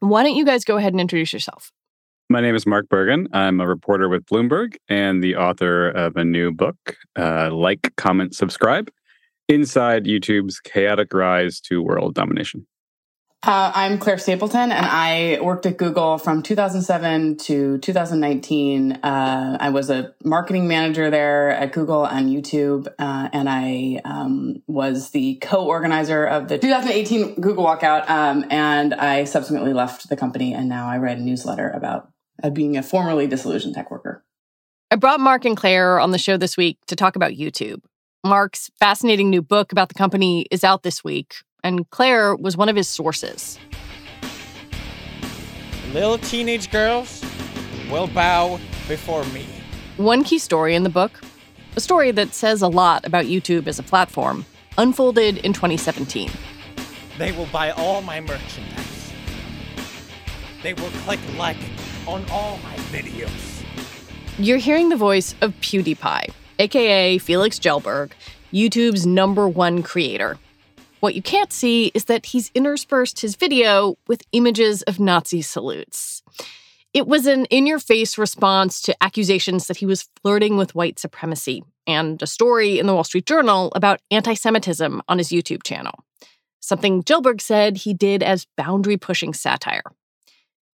Why don't you guys go ahead and introduce yourself? My name is Mark Bergen. I'm a reporter with Bloomberg and the author of a new book, uh, Like, Comment, Subscribe Inside YouTube's Chaotic Rise to World Domination. Uh, I'm Claire Stapleton, and I worked at Google from 2007 to 2019. Uh, I was a marketing manager there at Google and YouTube, uh, and I um, was the co-organizer of the 2018 Google Walkout. Um, and I subsequently left the company, and now I write a newsletter about uh, being a formerly disillusioned tech worker. I brought Mark and Claire on the show this week to talk about YouTube. Mark's fascinating new book about the company is out this week, and Claire was one of his sources. Little teenage girls will bow before me. One key story in the book, a story that says a lot about YouTube as a platform, unfolded in 2017. They will buy all my merchandise. They will click like on all my videos. You're hearing the voice of PewDiePie, aka Felix Kjellberg, YouTube's number one creator. What you can't see is that he's interspersed his video with images of Nazi salutes. It was an in your face response to accusations that he was flirting with white supremacy and a story in the Wall Street Journal about anti Semitism on his YouTube channel. Something Kjellberg said he did as boundary pushing satire.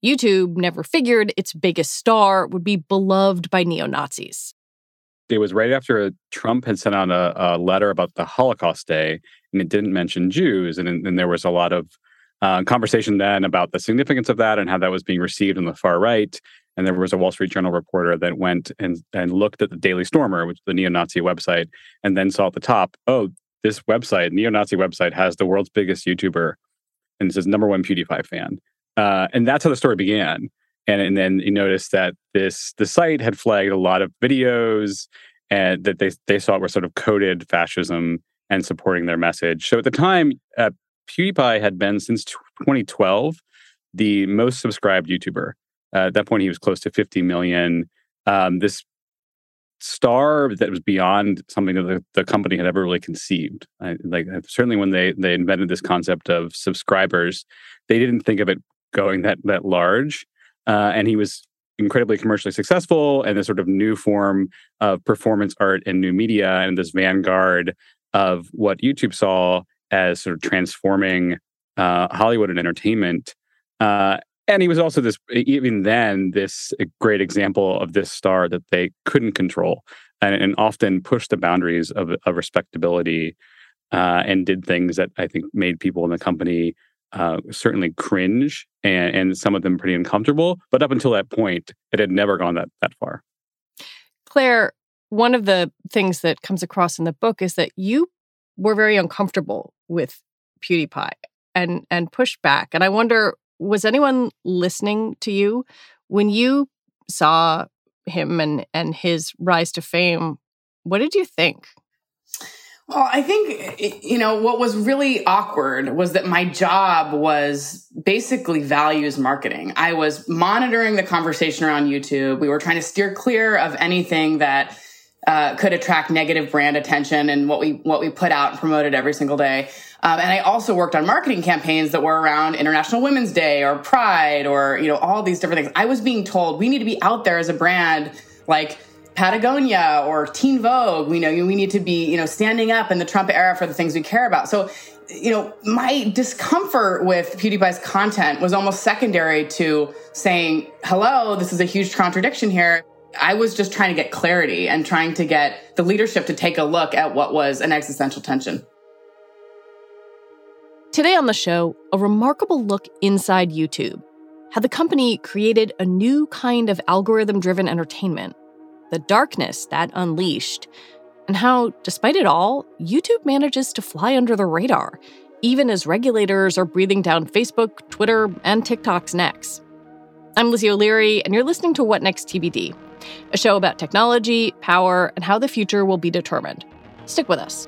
YouTube never figured its biggest star would be beloved by neo Nazis. It was right after Trump had sent out a, a, letter about the Holocaust Day, and it didn't mention Jews. And, and there was a lot of uh, conversation then about the significance of that and how that was being received on the far right. And there was a Wall Street Journal reporter that went and, and looked at the Daily Stormer, which is the neo Nazi website, and then saw at the top, oh, this website, neo Nazi website, has the world's biggest YouTuber and it says number one PewDiePie fan. Uh, and that's how the story began. And, and then you notice that this the site had flagged a lot of videos and that they they saw were sort of coded fascism and supporting their message. So at the time, uh, PewDiePie had been since 2012 the most subscribed YouTuber. Uh, at that point, he was close to 50 million. Um, this star that was beyond something that the, the company had ever really conceived. I, like certainly when they they invented this concept of subscribers, they didn't think of it going that that large. Uh, and he was incredibly commercially successful and this sort of new form of performance art and new media and this vanguard of what YouTube saw as sort of transforming uh, Hollywood and entertainment. Uh, and he was also this, even then, this great example of this star that they couldn't control and, and often pushed the boundaries of, of respectability uh, and did things that I think made people in the company uh, certainly cringe and, and some of them pretty uncomfortable. But up until that point, it had never gone that, that far. Claire, one of the things that comes across in the book is that you were very uncomfortable with PewDiePie and and pushed back. And I wonder, was anyone listening to you when you saw him and and his rise to fame? What did you think? Well, I think, you know, what was really awkward was that my job was basically values marketing. I was monitoring the conversation around YouTube. We were trying to steer clear of anything that uh, could attract negative brand attention and what we what we put out and promoted every single day. Um, and I also worked on marketing campaigns that were around International Women's Day or Pride or you know all these different things. I was being told we need to be out there as a brand, like Patagonia or Teen Vogue. We know we need to be, you know, standing up in the Trump era for the things we care about. So, you know, my discomfort with PewDiePie's content was almost secondary to saying, hello, this is a huge contradiction here. I was just trying to get clarity and trying to get the leadership to take a look at what was an existential tension. Today on the show, a remarkable look inside YouTube. How the company created a new kind of algorithm driven entertainment the darkness that unleashed, and how, despite it all, YouTube manages to fly under the radar, even as regulators are breathing down Facebook, Twitter, and TikTok's necks. I'm Lizzie O'Leary, and you're listening to What Next TBD, a show about technology, power, and how the future will be determined. Stick with us.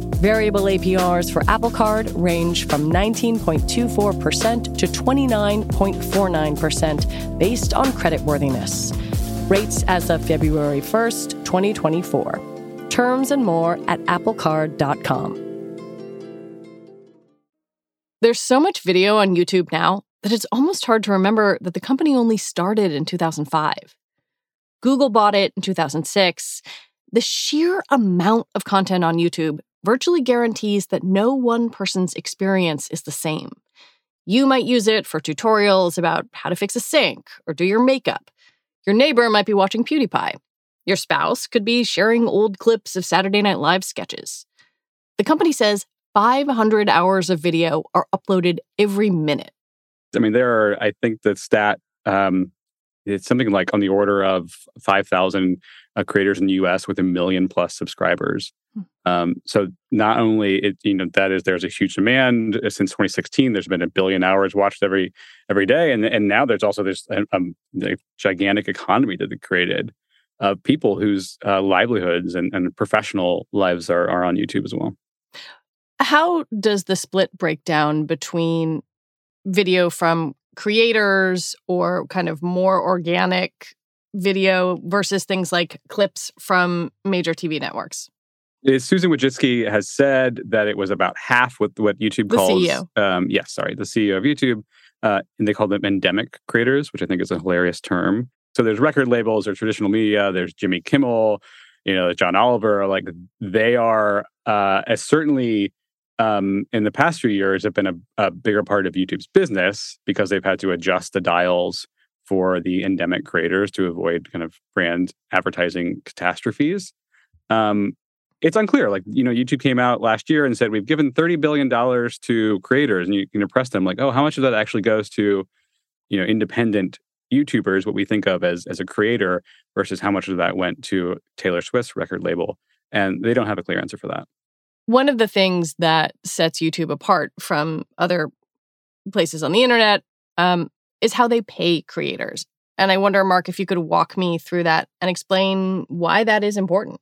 Variable APRs for Apple Card range from 19.24% to 29.49% based on creditworthiness. Rates as of February 1st, 2024. Terms and more at applecard.com. There's so much video on YouTube now that it's almost hard to remember that the company only started in 2005. Google bought it in 2006. The sheer amount of content on YouTube virtually guarantees that no one person's experience is the same. You might use it for tutorials about how to fix a sink or do your makeup. Your neighbor might be watching PewDiePie. Your spouse could be sharing old clips of Saturday Night Live sketches. The company says 500 hours of video are uploaded every minute. I mean, there are, I think the stat, um, it's something like on the order of 5,000 uh, creators in the US with a million plus subscribers. Hmm. Um, so not only it, you know that is there's a huge demand uh, since 2016. There's been a billion hours watched every every day, and and now there's also this a, um, a gigantic economy that they created of people whose uh, livelihoods and, and professional lives are are on YouTube as well. How does the split break down between video from creators or kind of more organic video versus things like clips from major TV networks? Susan Wojcicki has said that it was about half with what YouTube the calls. CEO. Um, yes, sorry, the CEO of YouTube, uh, and they call them endemic creators, which I think is a hilarious term. So there's record labels, there's traditional media, there's Jimmy Kimmel, you know, John Oliver. Like they are uh, as certainly um, in the past few years have been a, a bigger part of YouTube's business because they've had to adjust the dials for the endemic creators to avoid kind of brand advertising catastrophes. Um, it's unclear. Like, you know, YouTube came out last year and said, we've given $30 billion to creators. And you can impress them like, oh, how much of that actually goes to, you know, independent YouTubers, what we think of as, as a creator, versus how much of that went to Taylor Swift's record label? And they don't have a clear answer for that. One of the things that sets YouTube apart from other places on the internet um, is how they pay creators. And I wonder, Mark, if you could walk me through that and explain why that is important.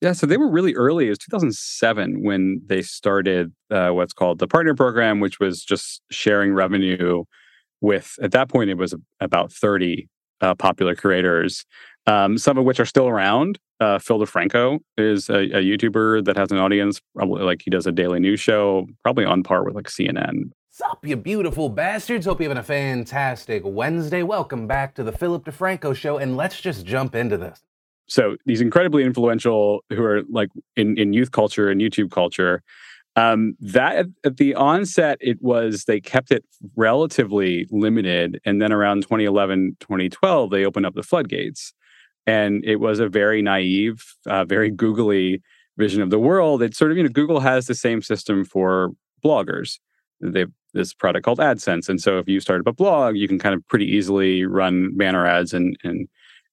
Yeah, so they were really early. It was 2007 when they started uh, what's called the partner program, which was just sharing revenue with, at that point, it was about 30 uh, popular creators, um, some of which are still around. Uh, Phil DeFranco is a, a, YouTuber that has an audience, probably like he does a daily news show, probably on par with like CNN. Sup, you beautiful bastards. Hope you're having a fantastic Wednesday. Welcome back to the Philip DeFranco show, and let's just jump into this so these incredibly influential who are like in, in youth culture and YouTube culture. Um, that at the onset, it was they kept it relatively limited, and then around 2011, 2012, they opened up the floodgates, and it was a very naive, uh, very googly vision of the world. It's sort of you know Google has the same system for bloggers. They this product called AdSense, and so if you start up a blog, you can kind of pretty easily run banner ads and and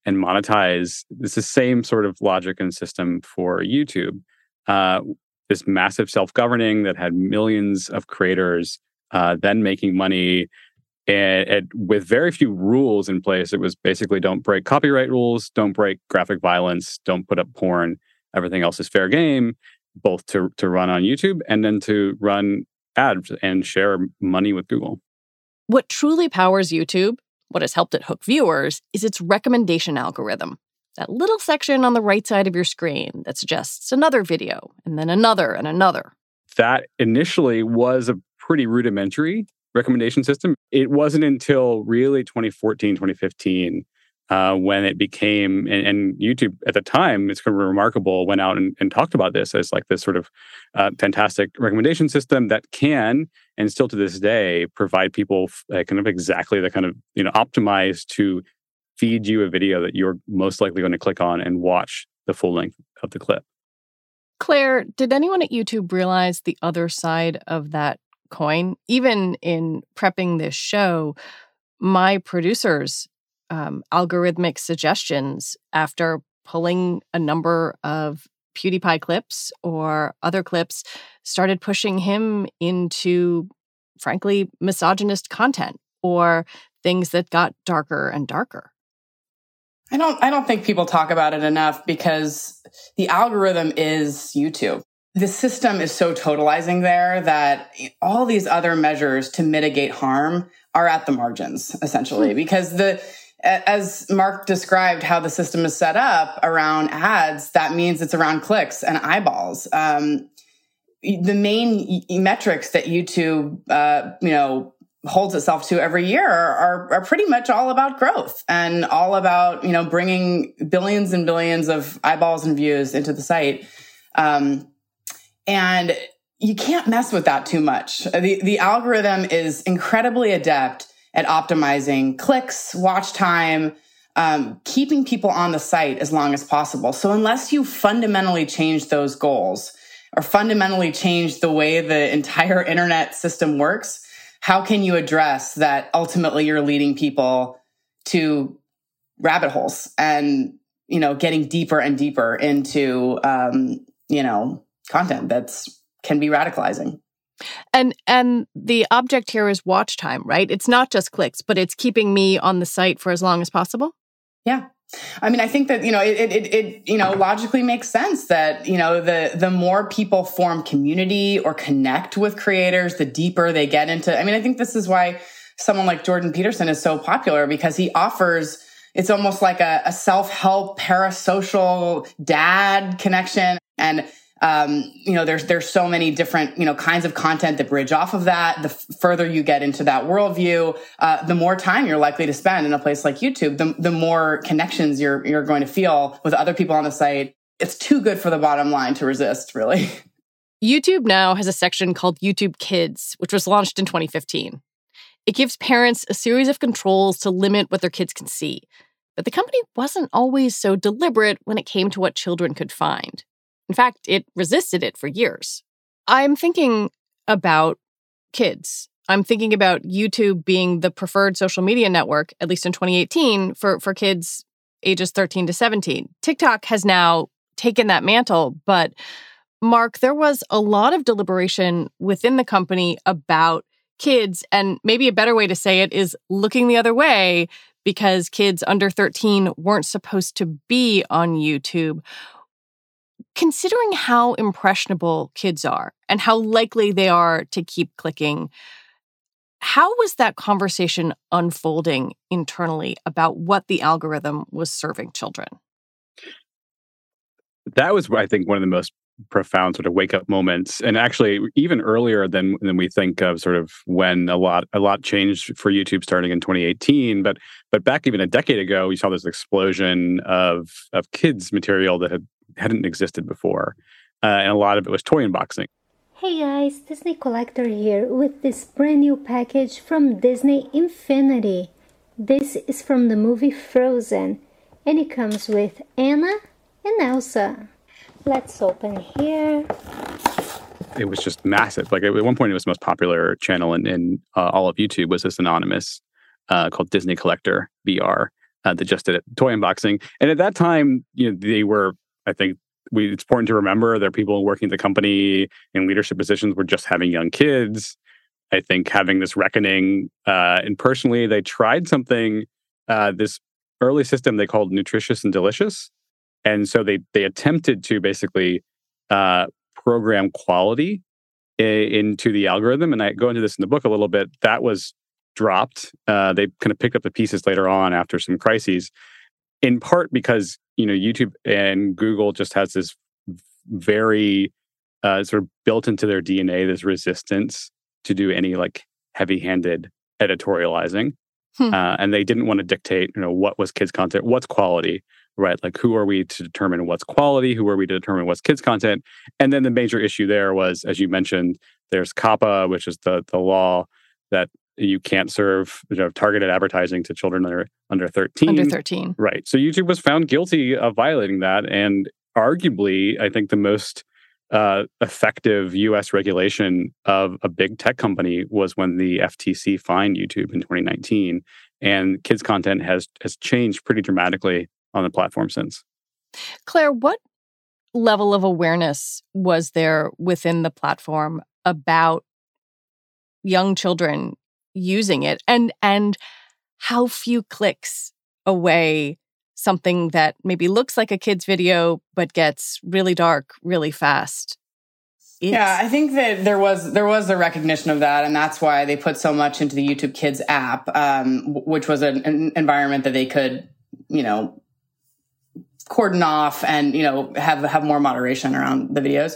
and monetize. It's the same sort of logic and system for YouTube. Uh, this massive self-governing that had millions of creators uh, then making money and, and, with very few rules in place. It was basically don't break copyright rules, don't break graphic violence, don't put up porn. Everything else is fair game, both to to run on YouTube and then to run ads and share money with Google. What truly powers YouTube what has helped it hook viewers is its recommendation algorithm. That little section on the right side of your screen that suggests another video and then another and another. That initially was a pretty rudimentary recommendation system. It wasn't until really 2014, 2015 uh, when it became and, and, YouTube at the time, it's kind of remarkable, went out and, and talked about this as like this sort of uh, fantastic recommendation system that can and still to this day provide people uh, kind of exactly the kind of you know optimized to feed you a video that you're most likely going to click on and watch the full length of the clip. Claire, did anyone at YouTube realize the other side of that coin? Even in prepping this show, my producers um, algorithmic suggestions after pulling a number of PewDiePie clips or other clips started pushing him into, frankly, misogynist content or things that got darker and darker. I don't I don't think people talk about it enough because the algorithm is YouTube. The system is so totalizing there that all these other measures to mitigate harm are at the margins essentially hmm. because the as Mark described how the system is set up around ads, that means it's around clicks and eyeballs. Um, the main metrics that YouTube, uh, you know, holds itself to every year are, are pretty much all about growth and all about, you know, bringing billions and billions of eyeballs and views into the site. Um, and you can't mess with that too much. The, the algorithm is incredibly adept at optimizing clicks, watch time, um, keeping people on the site as long as possible. So unless you fundamentally change those goals or fundamentally change the way the entire internet system works, how can you address that ultimately you're leading people to rabbit holes and you know getting deeper and deeper into um, you know content that's can be radicalizing and and the object here is watch time, right? It's not just clicks, but it's keeping me on the site for as long as possible. Yeah. I mean, I think that, you know, it, it, it, you know, logically makes sense that, you know, the, the more people form community or connect with creators, the deeper they get into, I mean, I think this is why someone like Jordan Peterson is so popular because he offers, it's almost like a, a self-help parasocial dad connection. And um, you know, there's there's so many different you know kinds of content that bridge off of that. The further you get into that worldview, uh, the more time you're likely to spend in a place like YouTube. The the more connections you're you're going to feel with other people on the site. It's too good for the bottom line to resist, really. YouTube now has a section called YouTube Kids, which was launched in 2015. It gives parents a series of controls to limit what their kids can see. But the company wasn't always so deliberate when it came to what children could find. In fact, it resisted it for years. I'm thinking about kids. I'm thinking about YouTube being the preferred social media network, at least in 2018, for, for kids ages 13 to 17. TikTok has now taken that mantle, but Mark, there was a lot of deliberation within the company about kids. And maybe a better way to say it is looking the other way because kids under 13 weren't supposed to be on YouTube. Considering how impressionable kids are and how likely they are to keep clicking, how was that conversation unfolding internally about what the algorithm was serving children? That was, I think, one of the most profound sort of wake up moments and actually even earlier than than we think of sort of when a lot a lot changed for YouTube starting in 2018 but but back even a decade ago we saw this explosion of of kids material that had hadn't existed before. Uh, and a lot of it was toy unboxing. Hey guys, Disney Collector here with this brand new package from Disney Infinity. This is from the movie Frozen and it comes with Anna and Elsa. Let's open here. It was just massive. Like at one point, it was the most popular channel in, in uh, all of YouTube was this anonymous uh, called Disney Collector BR uh, that just did toy unboxing. And at that time, you know, they were I think we, it's important to remember that people working at the company in leadership positions were just having young kids. I think having this reckoning, uh, and personally, they tried something, uh, this early system they called nutritious and delicious, and so they they attempted to basically uh, program quality into the algorithm. And I go into this in the book a little bit. That was dropped. Uh, they kind of picked up the pieces later on after some crises, in part because you know youtube and google just has this very uh, sort of built into their dna this resistance to do any like heavy-handed editorializing Hmm. Uh, and they didn't want to dictate, you know, what was kids content, what's quality, right? Like, who are we to determine what's quality? Who are we to determine what's kids content? And then the major issue there was, as you mentioned, there's COPPA, which is the the law that you can't serve you know, targeted advertising to children under under 13. Under 13. Right. So YouTube was found guilty of violating that. And arguably, I think the most uh, effective US regulation of a big tech company was when the FTC fined YouTube in 2019. And kids' content has has changed pretty dramatically on the platform since. Claire, what level of awareness was there within the platform about young children using it and and how few clicks away something that maybe looks like a kid's video but gets really dark really fast. It's... yeah i think that there was there was a recognition of that and that's why they put so much into the youtube kids app um, which was an, an environment that they could you know cordon off and you know have have more moderation around the videos.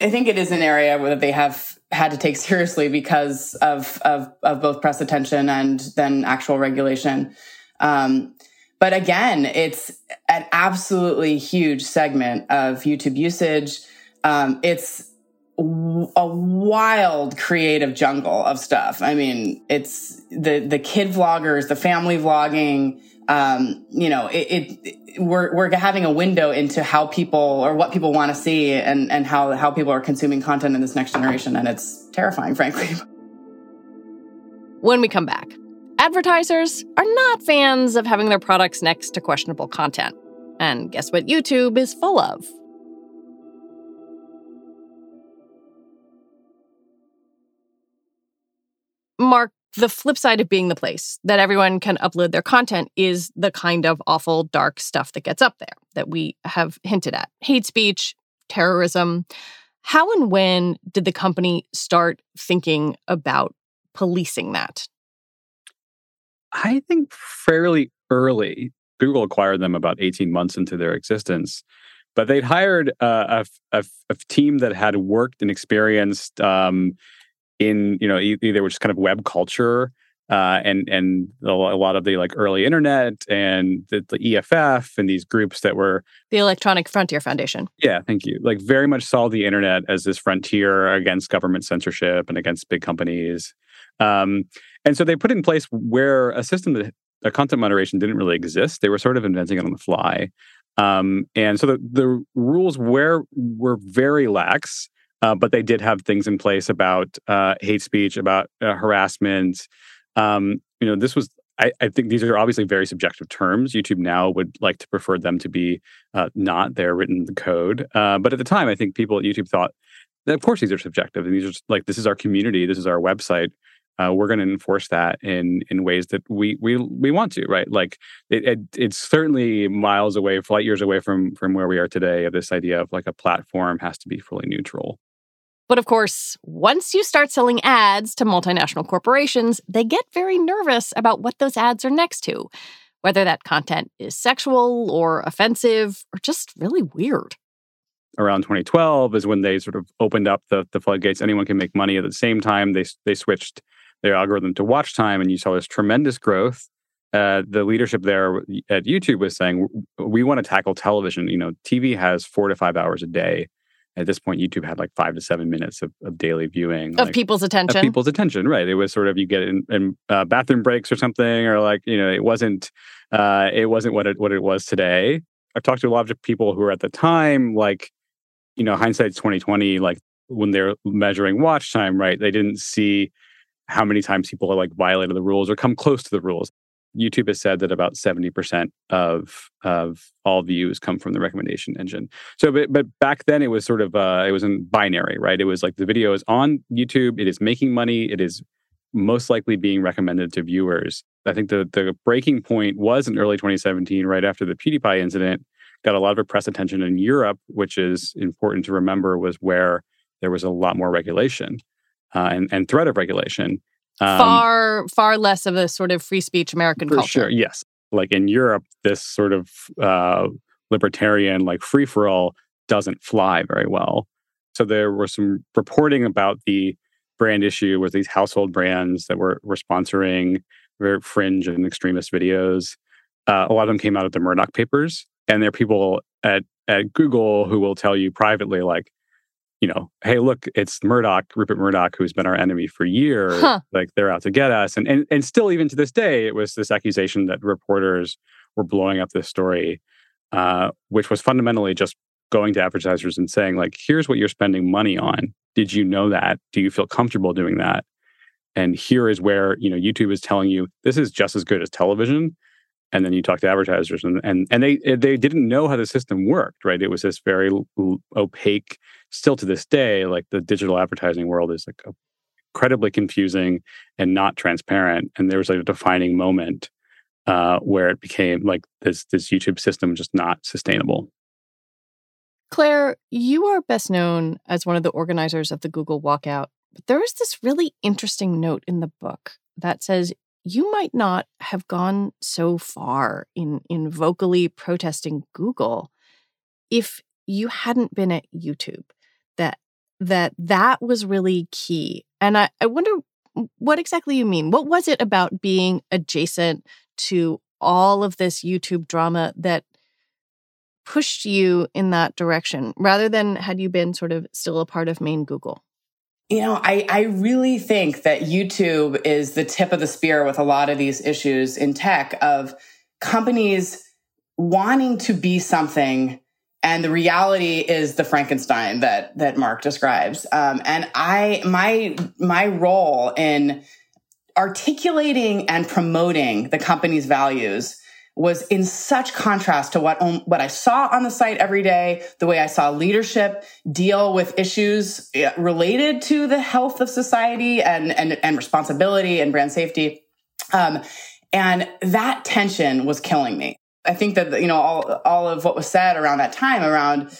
I think it is an area where they have had to take seriously because of of, of both press attention and then actual regulation. Um, but again, it's an absolutely huge segment of YouTube usage. Um, it's a wild creative jungle of stuff. I mean, it's the the kid vloggers, the family vlogging. Um, you know, it, it, we're we're having a window into how people or what people want to see and and how how people are consuming content in this next generation, and it's terrifying, frankly. When we come back, advertisers are not fans of having their products next to questionable content, and guess what? YouTube is full of. Mark, the flip side of being the place that everyone can upload their content is the kind of awful, dark stuff that gets up there that we have hinted at hate speech, terrorism. How and when did the company start thinking about policing that? I think fairly early. Google acquired them about 18 months into their existence. But they'd hired uh, a, a, a, team that had worked and experienced um, in you know either which kind of web culture uh, and and a lot of the like early internet and the, the, EFF and these groups that were the Electronic Frontier Foundation. Yeah, thank you. Like very much saw the internet as this frontier against government censorship and against big companies. Um, and so they put in place where a system that a content moderation didn't really exist. They were sort of inventing it on the fly. Um, and so the, the rules were were very lax. Uh, but they did have things in place about uh, hate speech, about uh, harassment. Um, you know, this was. I, I, think these are obviously very subjective terms. YouTube now would like to prefer them to be uh, not their written in the code. Uh, but at the time, I think people at YouTube thought, of course, these are subjective, and these are like this is our community, this is our website. Uh, we're going to enforce that in in ways that we we we want to, right? Like it, it, it's certainly miles away, flight years away from from where we are today. Of this idea of like a platform has to be fully neutral. But of course, once you start selling ads to multinational corporations, they get very nervous about what those ads are next to, whether that content is sexual or offensive or just really weird. Around 2012 is when they sort of opened up the, the floodgates. Anyone can make money at the same time. They, they switched their algorithm to watch time, and you saw this tremendous growth. Uh, the leadership there at YouTube was saying, we want to tackle television. You know, TV has four to five hours a day at this point youtube had like five to seven minutes of, of daily viewing of like, people's attention. of people's attention right. It was sort of you get in, in uh, bathroom breaks or something or like you know it wasn't uh, it wasn't what it what it was today. I've talked to a lot of people who were at the time like you know hindsight's 2020 like when they're measuring watch time right they didn't see how many times people are like violated the rules or come close to the rules YouTube has said that about 70% of of all views come from the recommendation engine. So but but back then it was sort of uh it was in binary, right? It was like the video is on YouTube, it is making money, it is most likely being recommended to viewers. I think the the breaking point was in early 2017 right after the PewDiePie incident got a lot of press attention in Europe, which is important to remember was where there was a lot more regulation uh, and and threat of regulation. Um, far, far less of a sort of free speech American for culture. Sure, yes. Like in Europe, this sort of uh, libertarian, like free for all, doesn't fly very well. So there was some reporting about the brand issue with these household brands that were were sponsoring very fringe and extremist videos. Uh, a lot of them came out of the Murdoch papers, and there are people at at Google who will tell you privately, like, you know, hey, look, it's Murdoch, Rupert Murdoch, who's been our enemy for years. Huh. Like they're out to get us. And, and and still, even to this day, it was this accusation that reporters were blowing up this story, uh, which was fundamentally just going to advertisers and saying, like, here's what you're spending money on. Did you know that? Do you feel comfortable doing that? And here is where, you know, YouTube is telling you this is just as good as television and then you talk to advertisers and and and they eh, they didn't know how the system worked right it was this very opaque still to this day like the digital advertising world is like incredibly confusing and not transparent and there was like a defining moment uh, where it became like this this youtube system just not sustainable claire you are best known as one of the organizers of the google walkout but there is this really interesting note in the book that says you might not have gone so far in in vocally protesting Google if you hadn't been at YouTube. That that was really key. And I, I wonder what exactly you mean. What was it about being adjacent to all of this YouTube drama that pushed you in that direction rather than had you been sort of still a part of main Google? You know, I, I really think that YouTube is the tip of the spear with a lot of these issues in tech of companies wanting to be something and the reality is the Frankenstein that that Mark describes. Um, and I my my role in articulating and promoting the company's values was in such contrast to what what I saw on the site every day, the way I saw leadership deal with issues related to the health of society and and, and responsibility and brand safety. Um, and that tension was killing me. I think that you know all all of what was said around that time around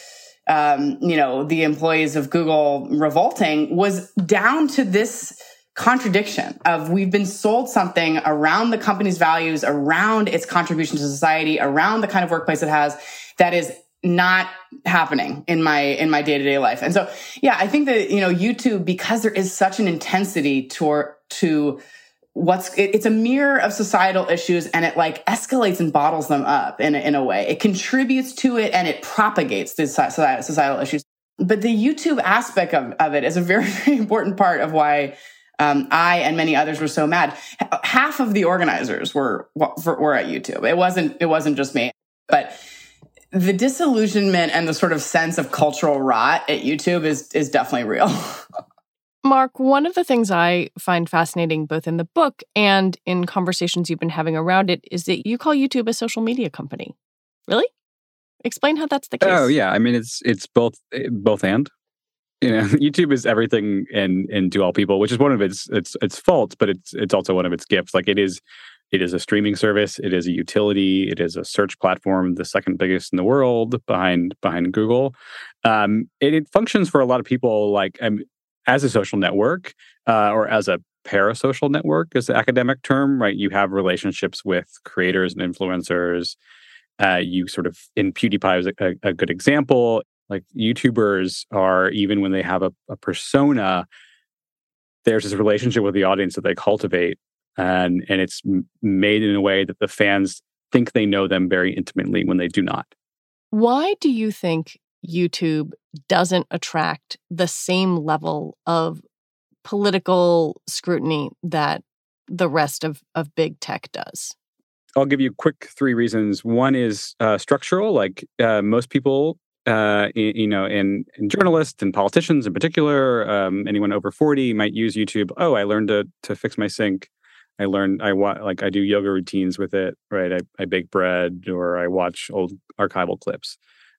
um, you know the employees of Google revolting was down to this contradiction of we've been sold something around the company's values, around its contribution to society, around the kind of workplace it has that is not happening in my in my day-to-day life. And so yeah, I think that you know YouTube because there is such an intensity to to what's it, it's a mirror of societal issues and it like escalates and bottles them up in in a way. It contributes to it and it propagates the societal issues. But the YouTube aspect of, of it is a very, very important part of why um, I and many others were so mad. Half of the organizers were were at YouTube. It wasn't it wasn't just me, but the disillusionment and the sort of sense of cultural rot at YouTube is is definitely real. Mark, one of the things I find fascinating both in the book and in conversations you've been having around it is that you call YouTube a social media company. Really? Explain how that's the case. Oh yeah, I mean it's it's both eh, both and you know youtube is everything and and to all people which is one of its its its faults but it's it's also one of its gifts like it is it is a streaming service it is a utility it is a search platform the second biggest in the world behind behind google um it, it functions for a lot of people like um, as a social network uh, or as a parasocial network is the academic term right you have relationships with creators and influencers uh, you sort of in pewdiepie is a, a, good example like YouTubers are, even when they have a, a persona, there's this relationship with the audience that they cultivate, and and it's made in a way that the fans think they know them very intimately when they do not. Why do you think YouTube doesn't attract the same level of political scrutiny that the rest of, of big tech does? I'll give you quick three reasons. One is uh, structural. Like uh, most people uh, you know, in, in journalists and politicians in particular, um, anyone over 40 might use YouTube. Oh, I learned to, to fix my sink. I learned, I want, like, I do yoga routines with it, right? I, I bake bread or I watch old archival clips.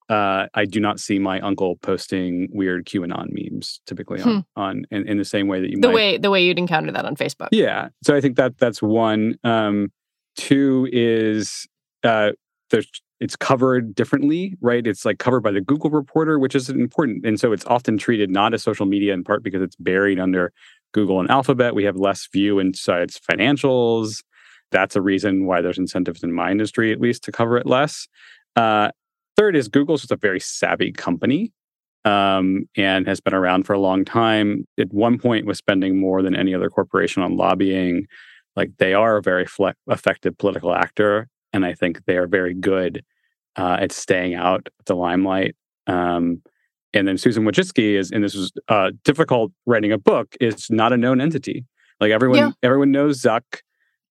Uh, I do not see my uncle posting weird QAnon memes typically on, hmm. on in, in, the same way that you the might. way the way you'd encounter that on Facebook. Yeah, so I think that that's one. Um, two is uh, there's it's covered differently, right? It's like covered by the Google reporter, which is important. And so it's often treated not as social media in part because it's buried under Google and Alphabet. We have less view inside its financials. That's a reason why there's incentives in my industry, at least, to cover it less. Uh, third is Google's just a very savvy company um, and has been around for a long time. At one point, was spending more than any other corporation on lobbying like they are a very fle- effective political actor, and I think they are very good uh, at staying out of the limelight. Um, and then Susan Wojcicki is, and this was uh, difficult writing a book, is not a known entity. Like everyone, yeah. everyone knows Zuck.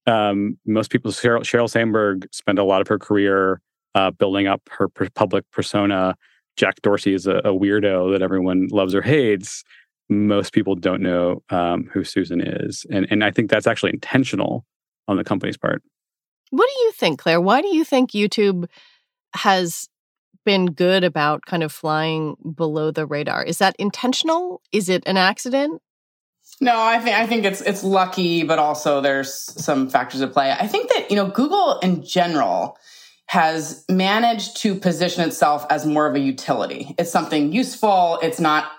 Um, most people, Sheryl, Sheryl, Sandberg spent a lot of her career uh, building up her public persona. Jack Dorsey is a, a, weirdo that everyone loves or hates. Most people don't know um, who Susan is, and and I think that's actually intentional on the company's part. What do you think, Claire? Why do you think YouTube has been good about kind of flying below the radar? Is that intentional? Is it an accident? No, I think I think it's it's lucky, but also there's some factors at play. I think that you know Google in general has managed to position itself as more of a utility. It's something useful. It's not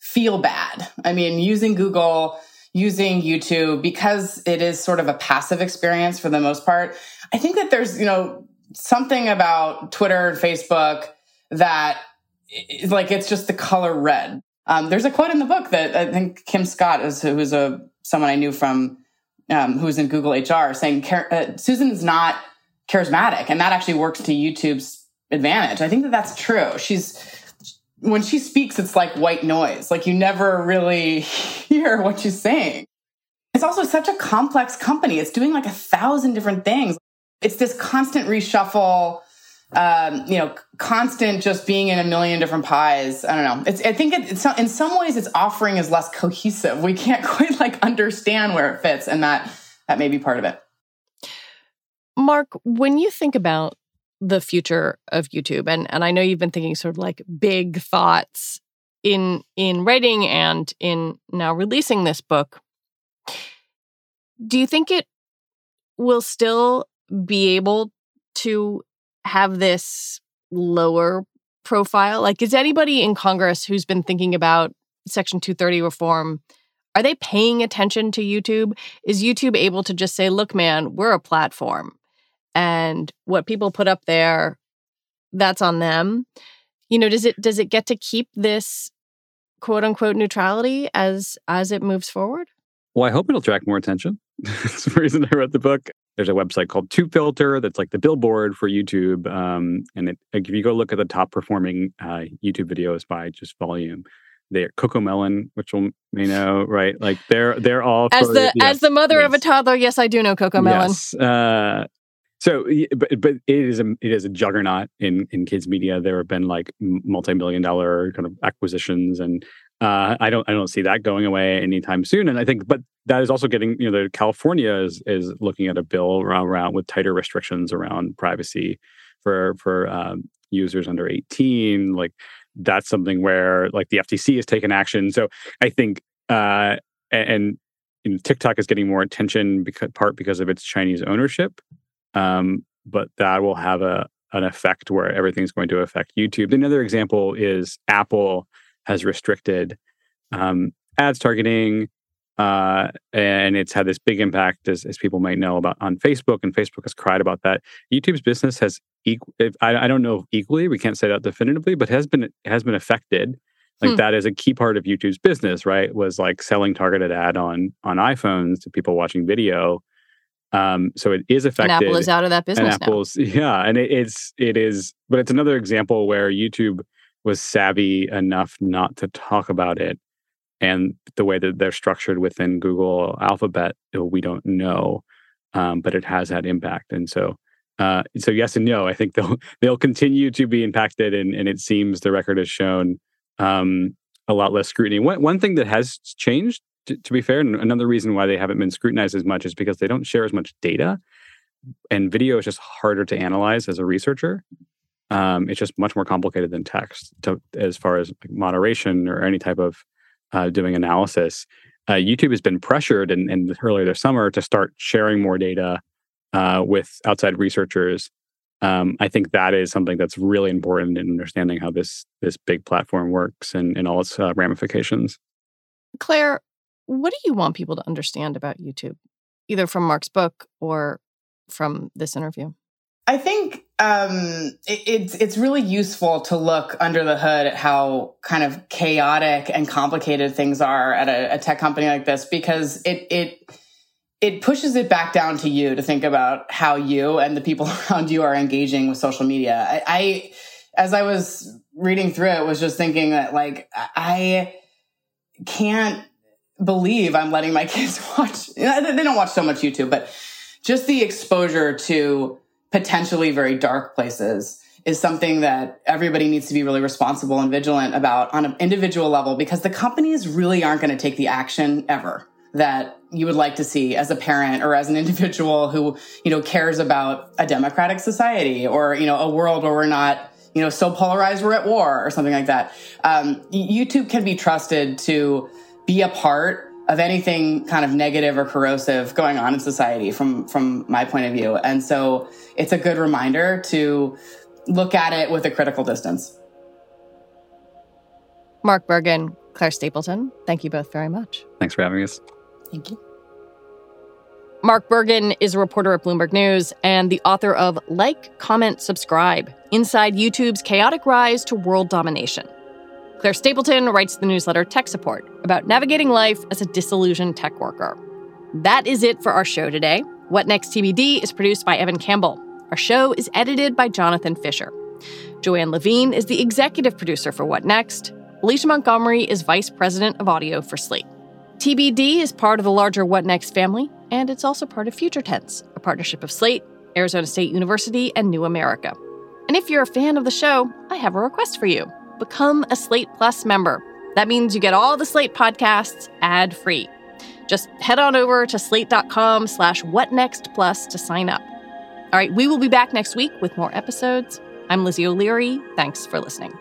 feel bad. I mean, using Google, using YouTube because it is sort of a passive experience for the most part. I think that there's you know something about Twitter and Facebook that like it's just the color red. Um, there's a quote in the book that I think Kim Scott is who's a someone I knew from um, who's in Google HR saying uh, Susan's not charismatic, and that actually works to YouTube's advantage. I think that that's true. She's when she speaks, it's like white noise. Like you never really hear what she's saying. It's also such a complex company. It's doing like a thousand different things. It's this constant reshuffle um, you know, constant just being in a million different pies. I don't know. It's, I think it, it's, in some ways its offering is less cohesive. We can't quite like understand where it fits, and that that may be part of it. Mark, when you think about the future of YouTube, and and I know you've been thinking sort of like big thoughts in in writing and in now releasing this book. Do you think it will still be able to have this lower profile? Like, is anybody in Congress who's been thinking about Section 230 reform? Are they paying attention to YouTube? Is YouTube able to just say, look, man, we're a platform and what people put up there, that's on them? You know, does it does it get to keep this quote unquote neutrality as as it moves forward? Well, I hope it'll attract more attention. That's the reason I wrote the book. There's a website called TubeFilter that's like the billboard for YouTube. Um, and it, if you go look at the top performing uh, YouTube videos by just volume, they're CoComelon, which you may know, right? Like they're they're all as for, the yes, as the mother yes. of a toddler. Yes, I do know CoComelon. Yes. Uh, so, but but it is a it is a juggernaut in in kids media. There have been like multi million dollar kind of acquisitions and uh, I don't I don't see that going away anytime soon. And I think, but that is also getting you know the California is is looking at a bill around, around with tighter restrictions around privacy for for um, users under 18. Like that's something where like the FTC has taken action. So I think uh, and, and TikTok is getting more attention because part because of its Chinese ownership. Um, but that will have a an effect where everything's going to affect YouTube. Another example is Apple has restricted um, ads targeting, uh, and it's had this big impact, as, as people might know about on Facebook. And Facebook has cried about that. YouTube's business has. I, I don't know equally. We can't say that definitively, but has been has been affected. Like hmm. that is a key part of YouTube's business, right? Was like selling targeted ad on on iPhones to people watching video. Um, so it is affected. And Apple is out of that business. And Apple's now. yeah, and it, it's it is, but it's another example where YouTube was savvy enough not to talk about it and the way that they're structured within google alphabet uh, we don't know um, but it has had impact and so uh, so yes and no i think they'll they'll continue to be impacted and, and it seems the record has shown um, a lot less scrutiny one, one thing that has changed to, be fair another reason why they haven't been scrutinized as much is because they don't share as much data and video is just harder to analyze as a researcher um, it's just much more complicated than text to, as far as like moderation or any type of uh, doing analysis. Uh, YouTube has been pressured in, in, earlier this summer to start sharing more data uh, with outside researchers. Um, I think that is something that's really important in understanding how this this big platform works and, and all its uh, ramifications. Claire, what do you want people to understand about YouTube, either from Mark's book or from this interview? I think um, it, it's it's really useful to look under the hood at how kind of chaotic and complicated things are at a, a tech company like this because it it it pushes it back down to you to think about how you and the people around you are engaging with social media. I, I as I was reading through it, was just thinking that like I can't believe I'm letting my kids watch. They don't watch so much YouTube, but just the exposure to potentially very dark places is something that everybody needs to be really responsible and vigilant about on an individual level because the companies really aren't going to take the action ever that you would like to see as a parent or as an individual who, you know, cares about a democratic society or, you know, a world where we're not, you know, so polarized we're at war or something like that. Um, YouTube can be trusted to be a part of anything kind of negative or corrosive going on in society from from my point of view. And so it's a good reminder to look at it with a critical distance. Mark Bergen, Claire Stapleton, thank you both very much. Thanks for having us. Thank you. Mark Bergen is a reporter at Bloomberg News and the author of Like, Comment, Subscribe Inside YouTube's Chaotic Rise to World Domination. Claire Stapleton writes the newsletter Tech Support about navigating life as a disillusioned tech worker. That is it for our show today. What Next TBD is produced by Evan Campbell. Our show is edited by Jonathan Fisher. Joanne Levine is the executive producer for What Next. Alicia Montgomery is vice president of audio for Slate. TBD is part of the larger What Next family, and it's also part of Future Tense, a partnership of Slate, Arizona State University, and New America. And if you're a fan of the show, I have a request for you. Become a Slate Plus member. That means you get all the Slate podcasts ad-free. Just head on over to slate.com slash whatnextplus to sign up. All right, we will be back next week with more episodes. I'm Lizzie O'Leary. Thanks for listening.